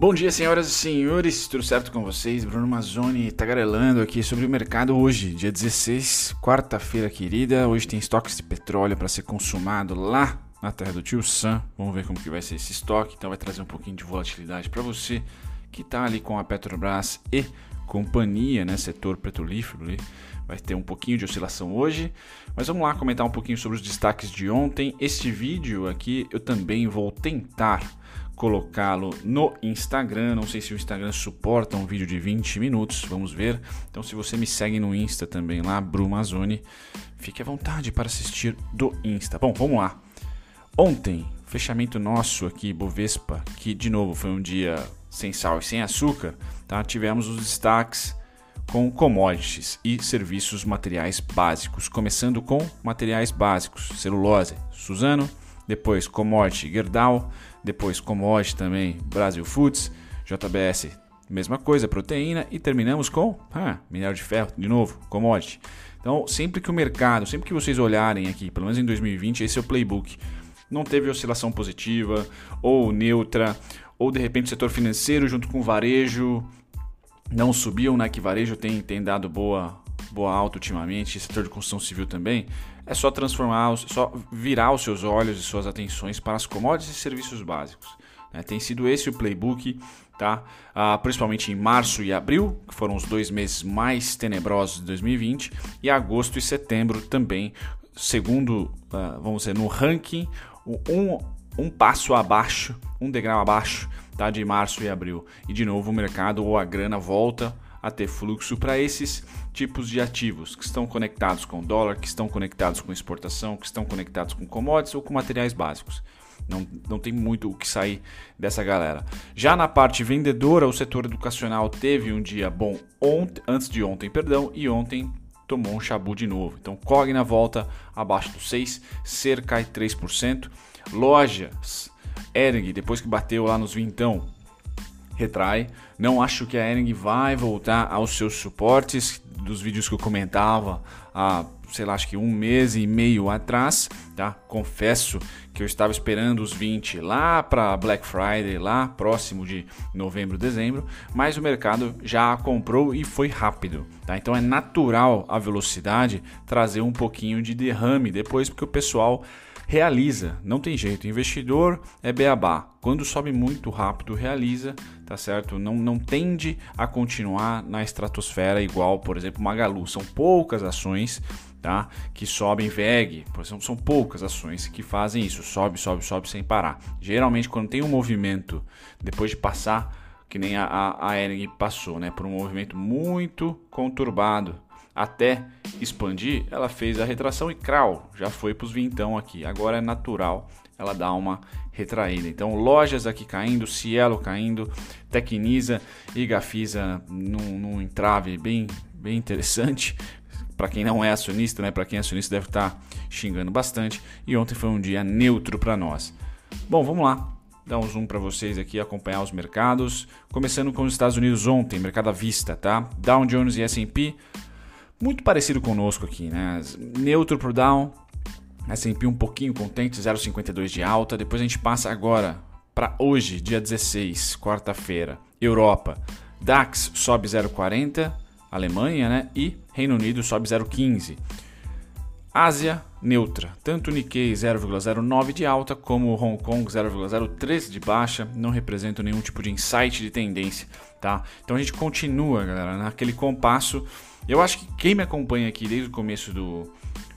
Bom dia, senhoras e senhores, tudo certo com vocês? Bruno Mazzoni tagarelando aqui sobre o mercado hoje, dia 16, quarta-feira querida. Hoje tem estoques de petróleo para ser consumado lá na terra do tio Sam. Vamos ver como que vai ser esse estoque, então vai trazer um pouquinho de volatilidade para você que está ali com a Petrobras e companhia, né, setor petrolífero ali. Vai ter um pouquinho de oscilação hoje, mas vamos lá comentar um pouquinho sobre os destaques de ontem. Este vídeo aqui eu também vou tentar colocá-lo no Instagram. Não sei se o Instagram suporta um vídeo de 20 minutos, vamos ver. Então, se você me segue no Insta também lá, Brumazone, fique à vontade para assistir do Insta. Bom, vamos lá. Ontem, fechamento nosso aqui, Bovespa, que de novo foi um dia sem sal e sem açúcar, tá? Tivemos os destaques com commodities e serviços materiais básicos, começando com materiais básicos, celulose, Suzano, depois commodity, Gerdau, depois commodity também, Brasil Foods, JBS, mesma coisa, proteína e terminamos com ah, minério de ferro, de novo, commodity. Então, sempre que o mercado, sempre que vocês olharem aqui, pelo menos em 2020, esse é o playbook, não teve oscilação positiva ou neutra, ou de repente o setor financeiro junto com o varejo não subiam, né? Que varejo tem, tem dado boa, boa alta ultimamente, setor de construção civil também é só transformar, só virar os seus olhos e suas atenções para as commodities e serviços básicos. Né? Tem sido esse o playbook, tá? Ah, principalmente em março e abril, que foram os dois meses mais tenebrosos de 2020, e agosto e setembro também, segundo, ah, vamos dizer, no ranking, um, um passo abaixo, um degrau abaixo tá? de março e abril. E de novo o mercado ou a grana volta a ter fluxo para esses tipos de ativos que estão conectados com dólar, que estão conectados com exportação, que estão conectados com commodities ou com materiais básicos. Não, não tem muito o que sair dessa galera. Já na parte vendedora, o setor educacional teve um dia bom ontem, antes de ontem, perdão, e ontem tomou um chabu de novo. Então, Cogna volta abaixo do 6, cerca de 3%. Lojas, Ering, depois que bateu lá nos vintão, retrai. Não acho que a Ering vai voltar aos seus suportes dos vídeos que eu comentava há, sei lá, acho que um mês e meio atrás, tá? Confesso que eu estava esperando os 20 lá para Black Friday, lá próximo de novembro, dezembro, mas o mercado já comprou e foi rápido, tá? Então é natural a velocidade trazer um pouquinho de derrame depois, porque o pessoal realiza, não tem jeito. Investidor é beabá. Quando sobe muito rápido, realiza, tá certo? Não, não tende a continuar na estratosfera igual, por exemplo, Magalu. São poucas ações tá? que sobem VEG, são, são poucas ações que fazem isso, sobe, sobe, sobe sem parar. Geralmente, quando tem um movimento, depois de passar, que nem a, a, a Ering passou, né, por um movimento muito conturbado, até expandir, ela fez a retração e crau, já foi para os vintão aqui. Agora é natural ela dar uma retraída. Então, lojas aqui caindo, Cielo caindo, Tecnisa e Gafisa num, num entrave bem, bem interessante. Para quem não é acionista, né? Para quem é acionista deve estar tá xingando bastante. E ontem foi um dia neutro para nós. Bom, vamos lá. Dar um zoom para vocês aqui acompanhar os mercados. Começando com os Estados Unidos ontem, mercado à vista, tá? Dow Jones e S&P muito parecido conosco aqui, né? Neutro pro down, S&P um pouquinho contente, 0,52 de alta. Depois a gente passa agora para hoje, dia 16, quarta-feira, Europa. DAX sobe 0,40, Alemanha, né? E Reino Unido sobe 0,15. Ásia neutra, tanto Nikkei 0,09 de alta como Hong Kong 0,03 de baixa, não representam nenhum tipo de insight de tendência, tá? Então a gente continua, galera, naquele compasso eu acho que quem me acompanha aqui desde o começo do,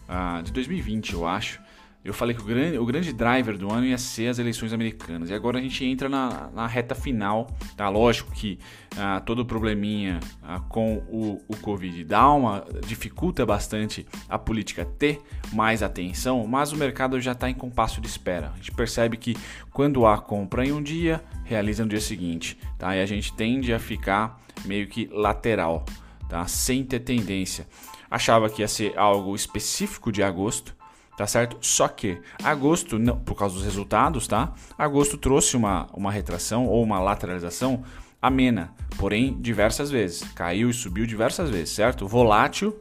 uh, de 2020, eu acho, eu falei que o grande, o grande driver do ano ia ser as eleições americanas. E agora a gente entra na, na reta final. Tá? Lógico que uh, todo o probleminha uh, com o, o Covid dá uma, dificulta bastante a política ter mais atenção, mas o mercado já está em compasso de espera. A gente percebe que quando há compra em um dia, realiza no dia seguinte. Tá? E a gente tende a ficar meio que lateral tá? sem ter tendência. Achava que ia ser algo específico de agosto, tá certo? Só que agosto, não, por causa dos resultados, tá? Agosto trouxe uma, uma retração ou uma lateralização amena, porém diversas vezes. Caiu e subiu diversas vezes, certo? Volátil,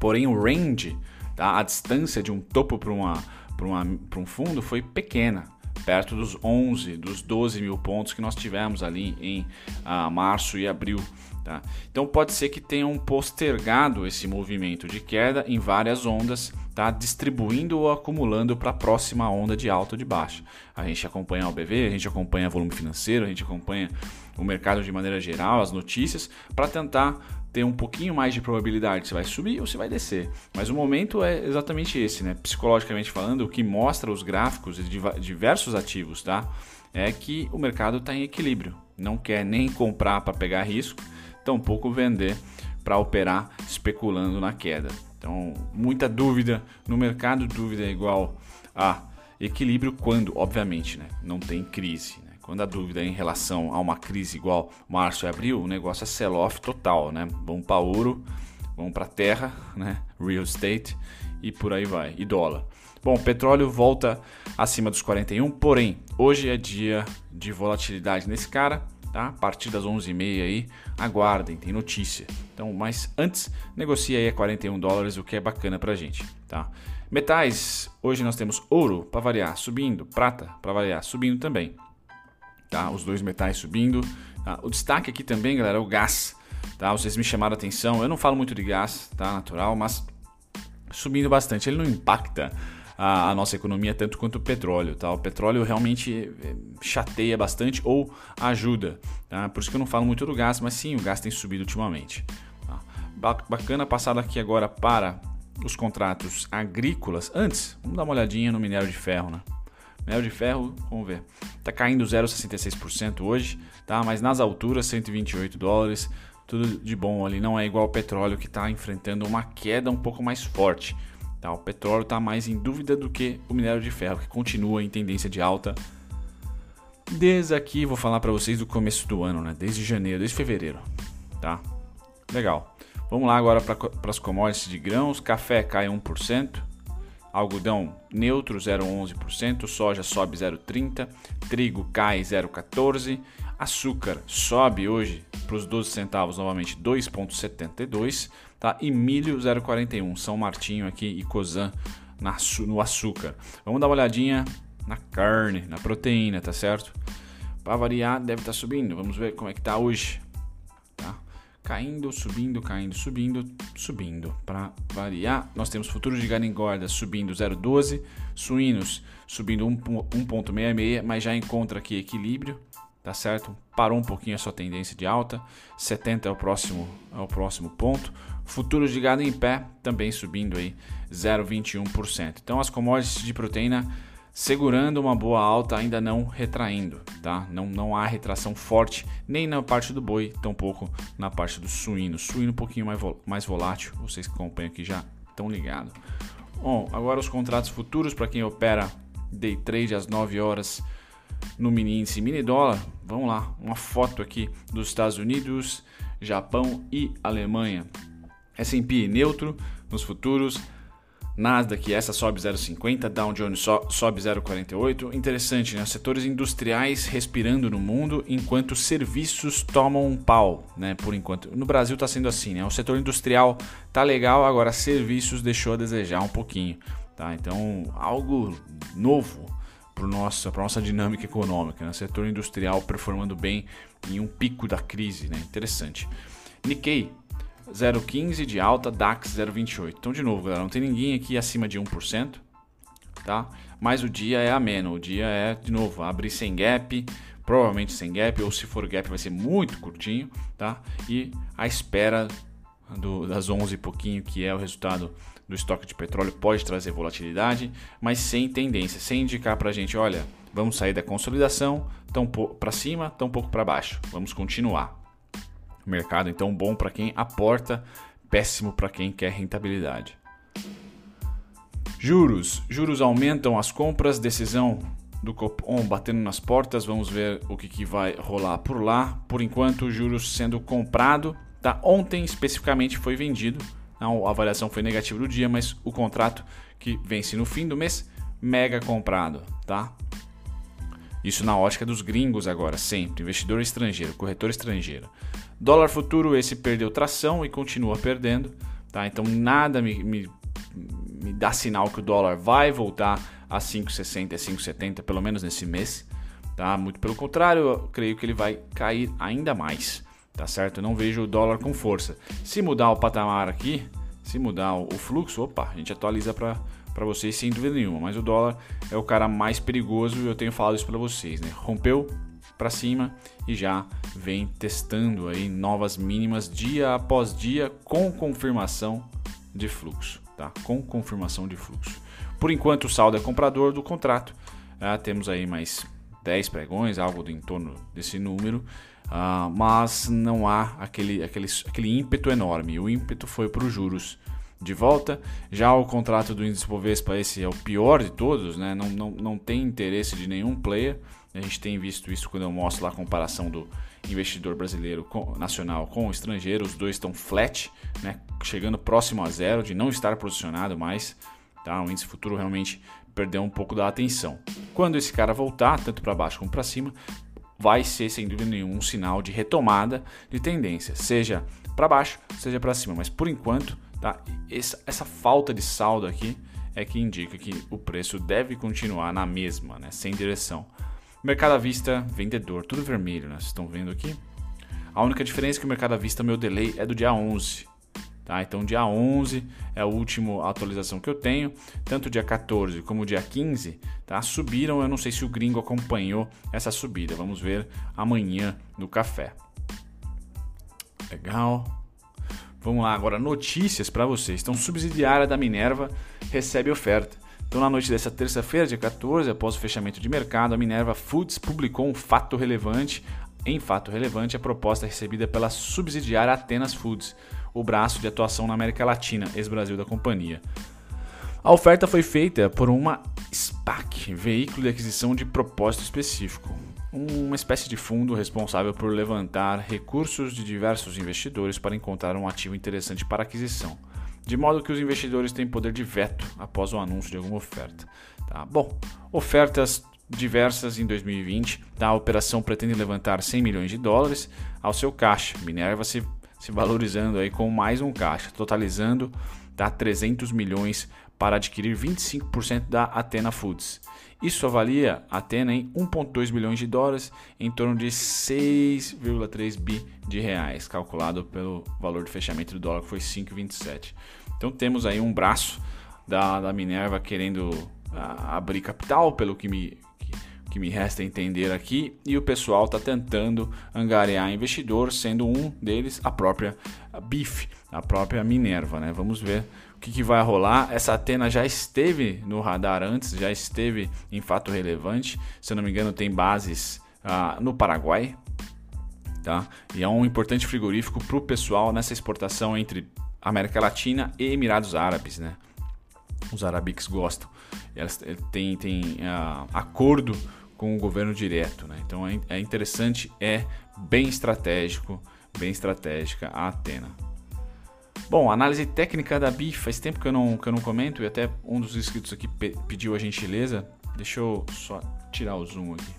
porém o range, tá? a distância de um topo para uma, uma, um fundo foi pequena. perto dos 11, dos 12 mil pontos que nós tivemos ali em ah, março e abril. Tá? Então pode ser que tenham postergado esse movimento de queda em várias ondas, tá? distribuindo ou acumulando para a próxima onda de alta ou de baixa. A gente acompanha o BV, a gente acompanha volume financeiro, a gente acompanha o mercado de maneira geral, as notícias, para tentar ter um pouquinho mais de probabilidade se vai subir ou se vai descer. Mas o momento é exatamente esse, né? Psicologicamente falando, o que mostra os gráficos de diversos ativos, tá? É que o mercado está em equilíbrio. Não quer nem comprar para pegar risco tampouco vender para operar especulando na queda. Então, muita dúvida no mercado, dúvida é igual a equilíbrio quando, obviamente, né, não tem crise. Né? Quando a dúvida é em relação a uma crise igual março e abril, o negócio é sell-off total. Né? Vamos para ouro, vamos para terra, né? real estate e por aí vai. E dólar. Bom, petróleo volta acima dos 41, porém, hoje é dia de volatilidade nesse cara tá? A partir das 11h30 aí, aguardem, tem notícia. Então, mas antes, negocia aí a 41 dólares, o que é bacana pra gente, tá? Metais, hoje nós temos ouro para variar, subindo, prata para variar, subindo também. Tá? Os dois metais subindo. Tá? O destaque aqui também, galera, é o gás. Tá? Vocês me chamaram a atenção. Eu não falo muito de gás, tá? Natural, mas subindo bastante. Ele não impacta a, a, nossa economia tanto quanto o petróleo. Tá? O petróleo realmente eh, chateia bastante ou ajuda. Tá? Por isso que eu não falo muito do gás, mas sim, o gás tem subido ultimamente. Tá? Bacana passar aqui agora para os contratos agrícolas. Antes, vamos dar uma olhadinha no minério de ferro. Né? Minério de ferro, vamos ver. Está caindo 0,66% hoje, tá? mas nas alturas 128 dólares. Tudo de bom ali, não é igual ao petróleo que está enfrentando uma queda um pouco mais forte. Tá? O petróleo está mais em dúvida do que o minério de ferro, que continua em tendência de alta. Desde aqui, vou falar para vocês do começo do ano, né? desde janeiro, desde fevereiro. Tá? Legal. Vamos lá agora para as commodities de grãos. Café cai 1%, algodão neutro 0,11%, soja sobe 0,30%, trigo cai 0,14%, açúcar sobe hoje para os 12 centavos novamente 2,72 tá? E milho 0,41, São Martinho aqui e Cozan no açúcar. Vamos dar uma olhadinha na carne, na proteína, tá certo? Para variar, deve estar tá subindo. Vamos ver como é que tá hoje. Tá? Caindo, subindo, caindo, subindo, subindo. Para variar, nós temos futuro de gado engorda subindo 0,12, suínos subindo 1,66, mas já encontra aqui equilíbrio, tá certo? Parou um pouquinho a sua tendência de alta, 70 é o próximo, é o próximo ponto. Futuros de gado em pé também subindo aí 0,21%. Então as commodities de proteína segurando uma boa alta, ainda não retraindo, tá? Não, não há retração forte nem na parte do boi, tampouco na parte do suíno. Suíno um pouquinho mais, mais volátil, vocês que acompanham aqui já estão ligados. Bom, agora os contratos futuros para quem opera day trade às 9 horas no mini índice mini dólar. Vamos lá, uma foto aqui dos Estados Unidos, Japão e Alemanha. S&P neutro nos futuros, Nasdaq essa sobe 0,50, Dow Jones sobe 0,48. Interessante, né? Setores industriais respirando no mundo, enquanto serviços tomam um pau, né? Por enquanto. No Brasil está sendo assim, né? O setor industrial tá legal, agora serviços deixou a desejar um pouquinho, tá? Então, algo novo para nossa, a nossa dinâmica econômica, né? Setor industrial performando bem em um pico da crise, né? Interessante. Nikkei 0,15 de alta, DAX 0,28. Então, de novo, galera, não tem ninguém aqui acima de 1%, tá? Mas o dia é ameno, o dia é, de novo, abrir sem gap, provavelmente sem gap, ou se for gap vai ser muito curtinho, tá? E a espera do, das 11 e pouquinho, que é o resultado do estoque de petróleo, pode trazer volatilidade, mas sem tendência, sem indicar para a gente, olha, vamos sair da consolidação, tão para cima, tão pouco para baixo, vamos continuar. Mercado então bom para quem aporta, péssimo para quem quer rentabilidade. Juros. Juros aumentam as compras, decisão do Copom batendo nas portas. Vamos ver o que, que vai rolar por lá. Por enquanto, juros sendo comprado. Tá? Ontem especificamente foi vendido. A avaliação foi negativa do dia, mas o contrato que vence no fim do mês, mega comprado. Tá? Isso na ótica dos gringos agora, sempre. Investidor estrangeiro, corretor estrangeiro. Dólar futuro, esse perdeu tração e continua perdendo. Tá? Então nada me, me, me dá sinal que o dólar vai voltar a 5,60 e 5,70 pelo menos nesse mês, tá? Muito pelo contrário, eu creio que ele vai cair ainda mais, tá certo? Eu não vejo o dólar com força. Se mudar o patamar aqui, se mudar o fluxo, opa, a gente atualiza para para vocês sem dúvida nenhuma, mas o dólar é o cara mais perigoso e eu tenho falado isso para vocês, né? Rompeu para cima e já vem testando aí novas mínimas dia após dia com confirmação de fluxo, tá? Com confirmação de fluxo. Por enquanto o saldo é comprador do contrato, ah, temos aí mais 10 pregões, algo do entorno desse número, ah, mas não há aquele, aquele, aquele ímpeto enorme. O ímpeto foi para os juros de volta. Já o contrato do índice Bovespa, esse é o pior de todos, né? não, não, não tem interesse de nenhum player. A gente tem visto isso quando eu mostro lá a comparação do investidor brasileiro com, nacional com o estrangeiro. Os dois estão flat, né? chegando próximo a zero, de não estar posicionado mais. Tá? O índice futuro realmente perdeu um pouco da atenção. Quando esse cara voltar, tanto para baixo como para cima, vai ser sem dúvida nenhuma um sinal de retomada de tendência, seja para baixo, seja para cima. Mas por enquanto Tá? Essa, essa falta de saldo aqui é que indica que o preço deve continuar na mesma, né? sem direção. Mercado à vista, vendedor, tudo vermelho, né? vocês estão vendo aqui. A única diferença é que o mercado à vista, meu delay é do dia 11. Tá? Então, dia 11 é a última atualização que eu tenho. Tanto dia 14 como dia 15 tá? subiram. Eu não sei se o gringo acompanhou essa subida. Vamos ver amanhã no café. Legal. Vamos lá, agora notícias para vocês. Então, subsidiária da Minerva recebe oferta. Então, na noite dessa terça-feira, dia 14, após o fechamento de mercado, a Minerva Foods publicou um fato relevante. Em fato relevante, a proposta recebida pela subsidiária Atenas Foods, o braço de atuação na América Latina, ex-Brasil da companhia. A oferta foi feita por uma SPAC, veículo de aquisição de propósito específico uma espécie de fundo responsável por levantar recursos de diversos investidores para encontrar um ativo interessante para aquisição, de modo que os investidores têm poder de veto após o anúncio de alguma oferta. Tá? Bom, ofertas diversas em 2020. Tá? A operação pretende levantar 100 milhões de dólares ao seu caixa. Minerva se, se valorizando aí com mais um caixa, totalizando tá, 300 milhões para adquirir 25% da Athena Foods. Isso avalia a Atena em 1,2 bilhões de dólares, em torno de 6,3 bi de reais, calculado pelo valor de fechamento do dólar que foi 5,27. Então temos aí um braço da, da Minerva querendo a, abrir capital, pelo que me, que, me resta entender aqui, e o pessoal está tentando angariar investidor, sendo um deles a própria BIF, a própria Minerva. Né? Vamos ver que, que vai rolar. Essa Atena já esteve no radar antes, já esteve em fato relevante. Se eu não me engano, tem bases ah, no Paraguai. Tá? E é um importante frigorífico para o pessoal nessa exportação entre América Latina e Emirados Árabes. Né? Os arabiques gostam. Elas eh, têm, têm ah, acordo com o governo direto. Né? Então é, é interessante, é bem estratégico, bem estratégica a Atena. Bom, análise técnica da BI, faz tempo que eu não, que eu não comento e até um dos inscritos aqui pe pediu a gentileza. Deixa eu só tirar o zoom aqui.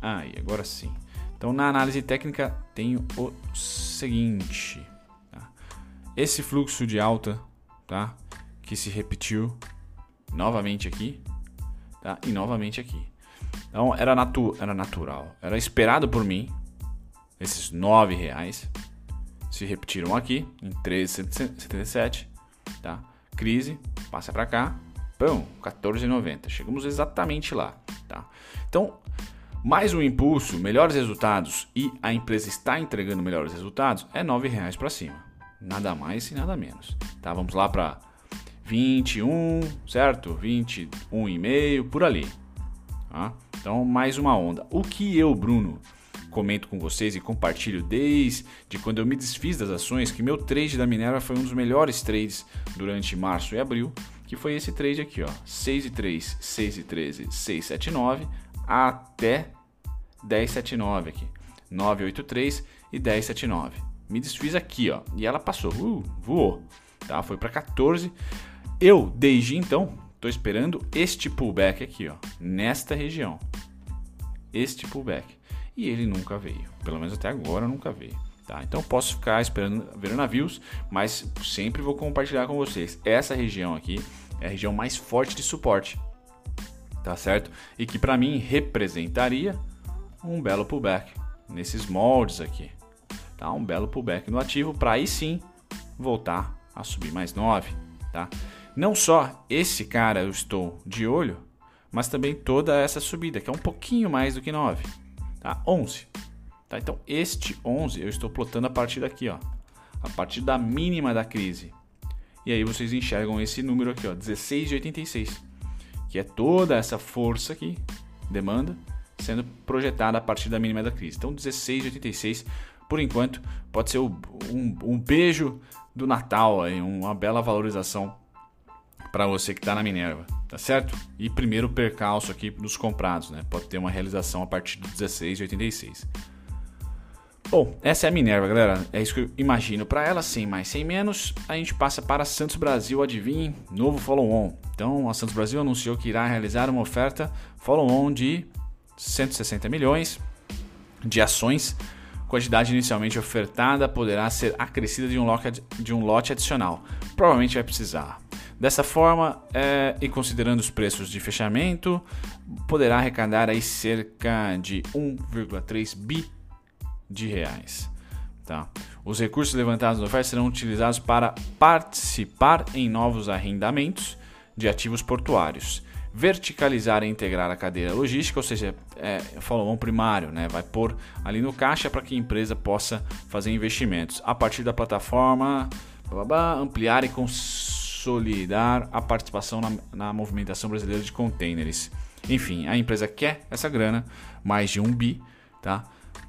Ah, e agora sim. Então, na análise técnica, tem o seguinte: tá? esse fluxo de alta tá? que se repetiu novamente aqui tá? e novamente aqui. Então, era, natu era natural, era esperado por mim esses nove reais se repetiram aqui em 13,77, tá? Crise, passa para cá, pão, 14,90. Chegamos exatamente lá, tá? Então, mais um impulso, melhores resultados e a empresa está entregando melhores resultados, é R$ reais para cima. Nada mais e nada menos. Tá? Vamos lá para 21, certo? 21,5 por ali. Tá? Então, mais uma onda. O que eu, Bruno, comento com vocês e compartilho desde quando eu me desfiz das ações que meu trade da Minerva foi um dos melhores trades durante março e abril, que foi esse trade aqui, ó, 6 e 3, 6 e 13, 679 até 1079 aqui, 983 e 1079. Me desfiz aqui, ó, e ela passou, uh, voou, tá? Foi para 14. Eu desde então estou esperando este pullback aqui, ó, nesta região. Este pullback e ele nunca veio. Pelo menos até agora nunca veio. Tá? Então posso ficar esperando ver navios, mas sempre vou compartilhar com vocês. Essa região aqui é a região mais forte de suporte. tá certo? E que para mim representaria um belo pullback nesses moldes aqui, tá? Um belo pullback no ativo para aí sim voltar a subir mais 9, tá? Não só esse cara eu estou de olho, mas também toda essa subida, que é um pouquinho mais do que 9, tá? 11. Tá? Então este 11 eu estou plotando a partir daqui, ó, a partir da mínima da crise. E aí vocês enxergam esse número aqui, ó, 16,86, que é toda essa força aqui, demanda, sendo projetada a partir da mínima da crise. Então 16,86 por enquanto pode ser um, um beijo do Natal, aí, uma bela valorização para você que está na Minerva, tá certo? E primeiro percalço aqui dos comprados, né? Pode ter uma realização a partir do 16,86. Bom, essa é a Minerva, galera. É isso que eu imagino para ela, sem mais, sem menos. A gente passa para Santos Brasil, adivinhe, novo follow-on. Então, a Santos Brasil anunciou que irá realizar uma oferta follow-on de 160 milhões de ações. Quantidade inicialmente ofertada poderá ser acrescida de de um lote adicional. Provavelmente vai precisar. Dessa forma, é, e considerando os preços de fechamento, poderá arrecadar aí cerca de 1,3 bi de reais. Tá? Os recursos levantados na oferta serão utilizados para participar em novos arrendamentos de ativos portuários, verticalizar e integrar a cadeia logística, ou seja, é, follow primário, né? vai pôr ali no caixa para que a empresa possa fazer investimentos a partir da plataforma, blá, blá, ampliar e consolidar a participação na, na movimentação brasileira de containers. Enfim, a empresa quer essa grana, mais de um bi, tá?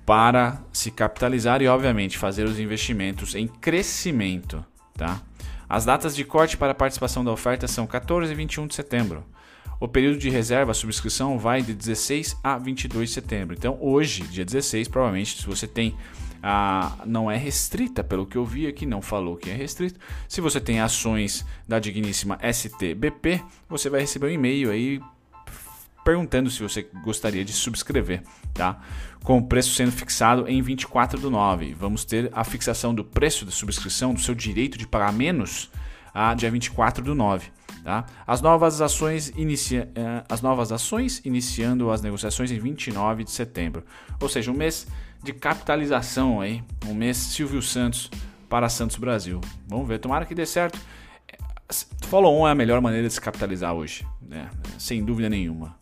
para se capitalizar e, obviamente, fazer os investimentos em crescimento. Tá? As datas de corte para a participação da oferta são 14 e 21 de setembro. O período de reserva, a subscrição, vai de 16 a 22 de setembro. Então, hoje, dia 16, provavelmente, se você tem. a não é restrita, pelo que eu vi aqui, não falou que é restrito. Se você tem ações da digníssima STBP, você vai receber um e-mail aí perguntando se você gostaria de subscrever, tá? Com o preço sendo fixado em 24 do 9. Vamos ter a fixação do preço de subscrição, do seu direito de pagar menos, a dia 24 do 9. Tá? As, novas ações inicia, eh, as novas ações iniciando as negociações em 29 de setembro. Ou seja, um mês de capitalização aí, um mês Silvio Santos para Santos Brasil. Vamos ver, tomara que dê certo. Follow on é a melhor maneira de se capitalizar hoje, né? sem dúvida nenhuma.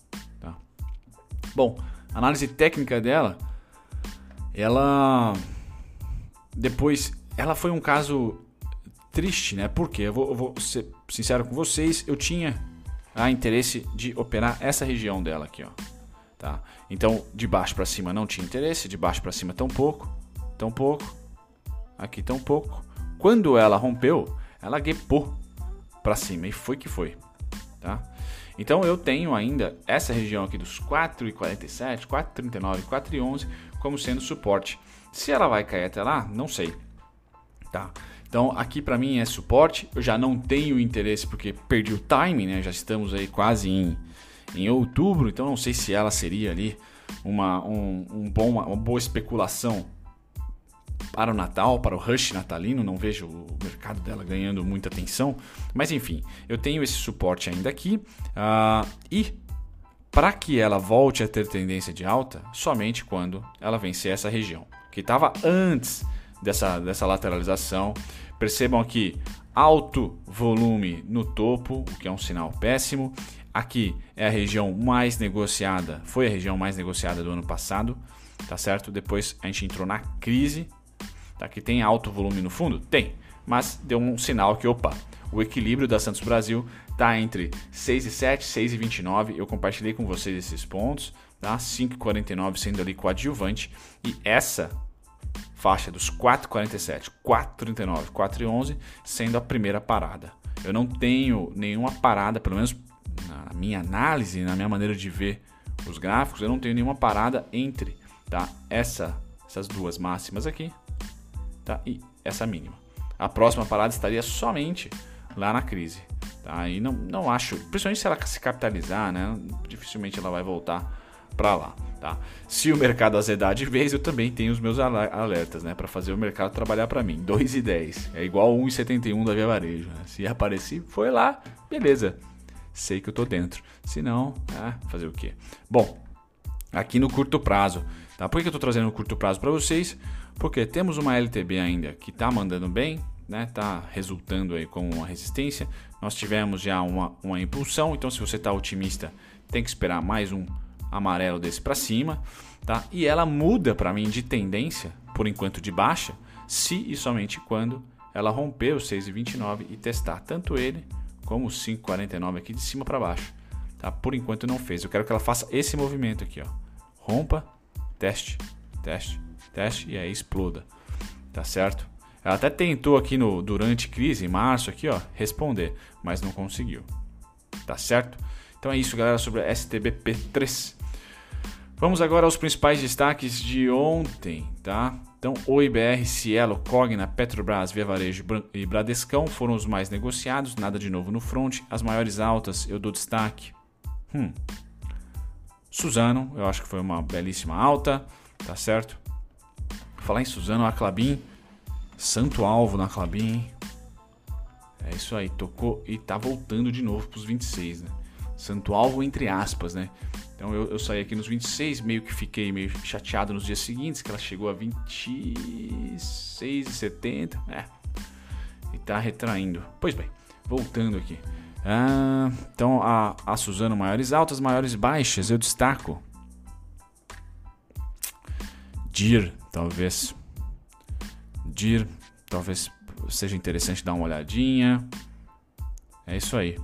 Bom, a análise técnica dela, ela depois, ela foi um caso triste, né? Porque eu vou, eu vou ser sincero com vocês, eu tinha a interesse de operar essa região dela aqui, ó. Tá? Então, de baixo para cima não tinha interesse, de baixo para cima tão pouco, tão pouco, aqui tão pouco. Quando ela rompeu, ela guepou para cima e foi que foi, tá? Então eu tenho ainda essa região aqui dos 4,47, 4,39, 4,11 como sendo suporte. Se ela vai cair até lá, não sei. Tá? Então aqui para mim é suporte. Eu já não tenho interesse porque perdi o timing, né? Já estamos aí quase em, em outubro, então não sei se ela seria ali uma, um, um bom, uma boa especulação para o Natal, para o rush natalino, não vejo o mercado dela ganhando muita atenção, mas enfim, eu tenho esse suporte ainda aqui uh, e para que ela volte a ter tendência de alta, somente quando ela vencer essa região, que estava antes dessa, dessa lateralização. Percebam aqui alto volume no topo, o que é um sinal péssimo. Aqui é a região mais negociada, foi a região mais negociada do ano passado, tá certo? Depois a gente entrou na crise Tá? Que tem alto volume no fundo? Tem, mas deu um sinal que, opa, o equilíbrio da Santos Brasil está entre 6,7 e 6,29. Eu compartilhei com vocês esses pontos, tá? 5,49 sendo ali coadjuvante e essa faixa dos 4,47, 4,39, 4,11 sendo a primeira parada. Eu não tenho nenhuma parada, pelo menos na minha análise, na minha maneira de ver os gráficos, eu não tenho nenhuma parada entre tá? Essa, essas duas máximas aqui, tá? e essa mínima. A próxima parada estaria somente lá na crise. Tá? E não, não acho, principalmente se ela se capitalizar, né? dificilmente ela vai voltar para lá. Tá? Se o mercado azedar de vez, eu também tenho os meus alertas né? para fazer o mercado trabalhar para mim. 2,10 é igual 1,71 da Via Varejo. Né? Se aparecer, foi lá, beleza. sei que eu tô dentro. Se não, é, fazer o quê? Bom, aqui no curto prazo, tá? Por que eu tô trazendo no curto prazo para vocês? Porque temos uma LTB ainda que tá mandando bem, né? Tá resultando aí com uma resistência. Nós tivemos já uma, uma impulsão, então se você está otimista, tem que esperar mais um amarelo desse para cima, tá? E ela muda para mim de tendência, por enquanto de baixa, se e somente quando ela romper o 6,29 e testar tanto ele como o 5,49 aqui de cima para baixo. Tá? Por enquanto não fez. Eu quero que ela faça esse movimento aqui, ó. Rompa, teste, teste, teste e aí exploda. Tá certo? Ela até tentou aqui no durante crise em março aqui, ó, responder, mas não conseguiu. Tá certo? Então é isso, galera, sobre a STBP3. Vamos agora aos principais destaques de ontem, tá? Então, o IBR, Cielo, Cogna, Petrobras, Via Varejo e Bradescão foram os mais negociados, nada de novo no front. As maiores altas eu dou destaque. Hum. Suzano, eu acho que foi uma belíssima alta, tá certo? Falar em Suzano, a Clabin, santo alvo na Clabin. É isso aí, tocou e tá voltando de novo para os 26, né? Santo alvo entre aspas, né? Então eu, eu, saí aqui nos 26, meio que fiquei meio chateado nos dias seguintes, que ela chegou a 26,70. É. E tá retraindo. Pois bem, voltando aqui. Ah, então a, a Suzano maiores altas, maiores baixas, eu destaco. Dir, talvez. Dir, talvez seja interessante dar uma olhadinha. É isso aí.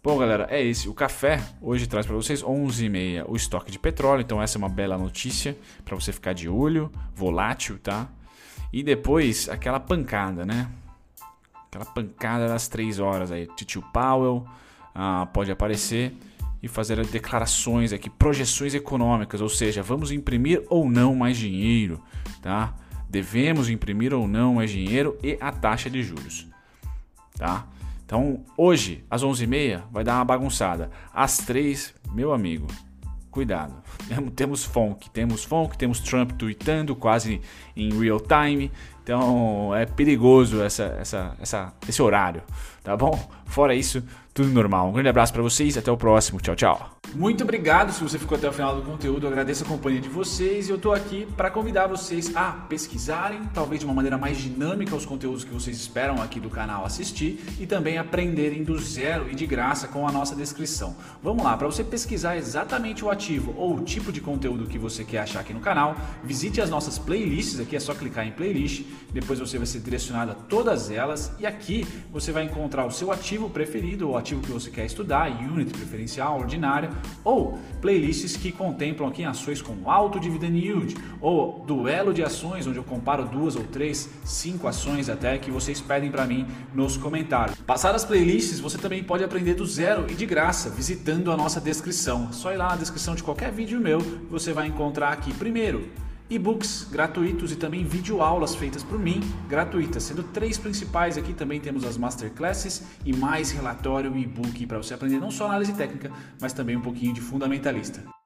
Bom, galera, é esse. O café hoje traz para vocês 11h30 o estoque de petróleo. Então, essa é uma bela notícia para você ficar de olho, volátil, tá? E depois aquela pancada, né? Aquela pancada das 3 horas aí. Titio Powell ah, pode aparecer e fazer declarações aqui, projeções econômicas, ou seja, vamos imprimir ou não mais dinheiro, tá? Devemos imprimir ou não mais dinheiro e a taxa de juros, tá? Então, hoje, às 11h30, vai dar uma bagunçada. Às 3 meu amigo, cuidado. Temos funk, temos funk, temos Trump tweetando quase em real time. Então, é perigoso essa, essa, essa, esse horário, tá bom? Fora isso, tudo normal. Um grande abraço para vocês, até o próximo. Tchau, tchau. Muito obrigado se você ficou até o final do conteúdo. Eu agradeço a companhia de vocês e eu estou aqui para convidar vocês a pesquisarem, talvez de uma maneira mais dinâmica, os conteúdos que vocês esperam aqui do canal assistir e também aprenderem do zero e de graça com a nossa descrição. Vamos lá, para você pesquisar exatamente o ativo ou o tipo de conteúdo que você quer achar aqui no canal, visite as nossas playlists. Aqui é só clicar em playlist, depois você vai ser direcionado a todas elas e aqui você vai encontrar o seu ativo preferido, o ativo que você quer estudar, unit preferencial, ordinária ou playlists que contemplam aqui ações com alto dividend yield, ou duelo de ações, onde eu comparo duas ou três, cinco ações até que vocês pedem para mim nos comentários. Passadas as playlists, você também pode aprender do zero e de graça, visitando a nossa descrição. Só ir lá na descrição de qualquer vídeo meu, você vai encontrar aqui primeiro e-books gratuitos e também videoaulas feitas por mim, gratuitas, sendo três principais aqui também temos as masterclasses e mais relatório e e-book para você aprender não só análise técnica, mas também um pouquinho de fundamentalista.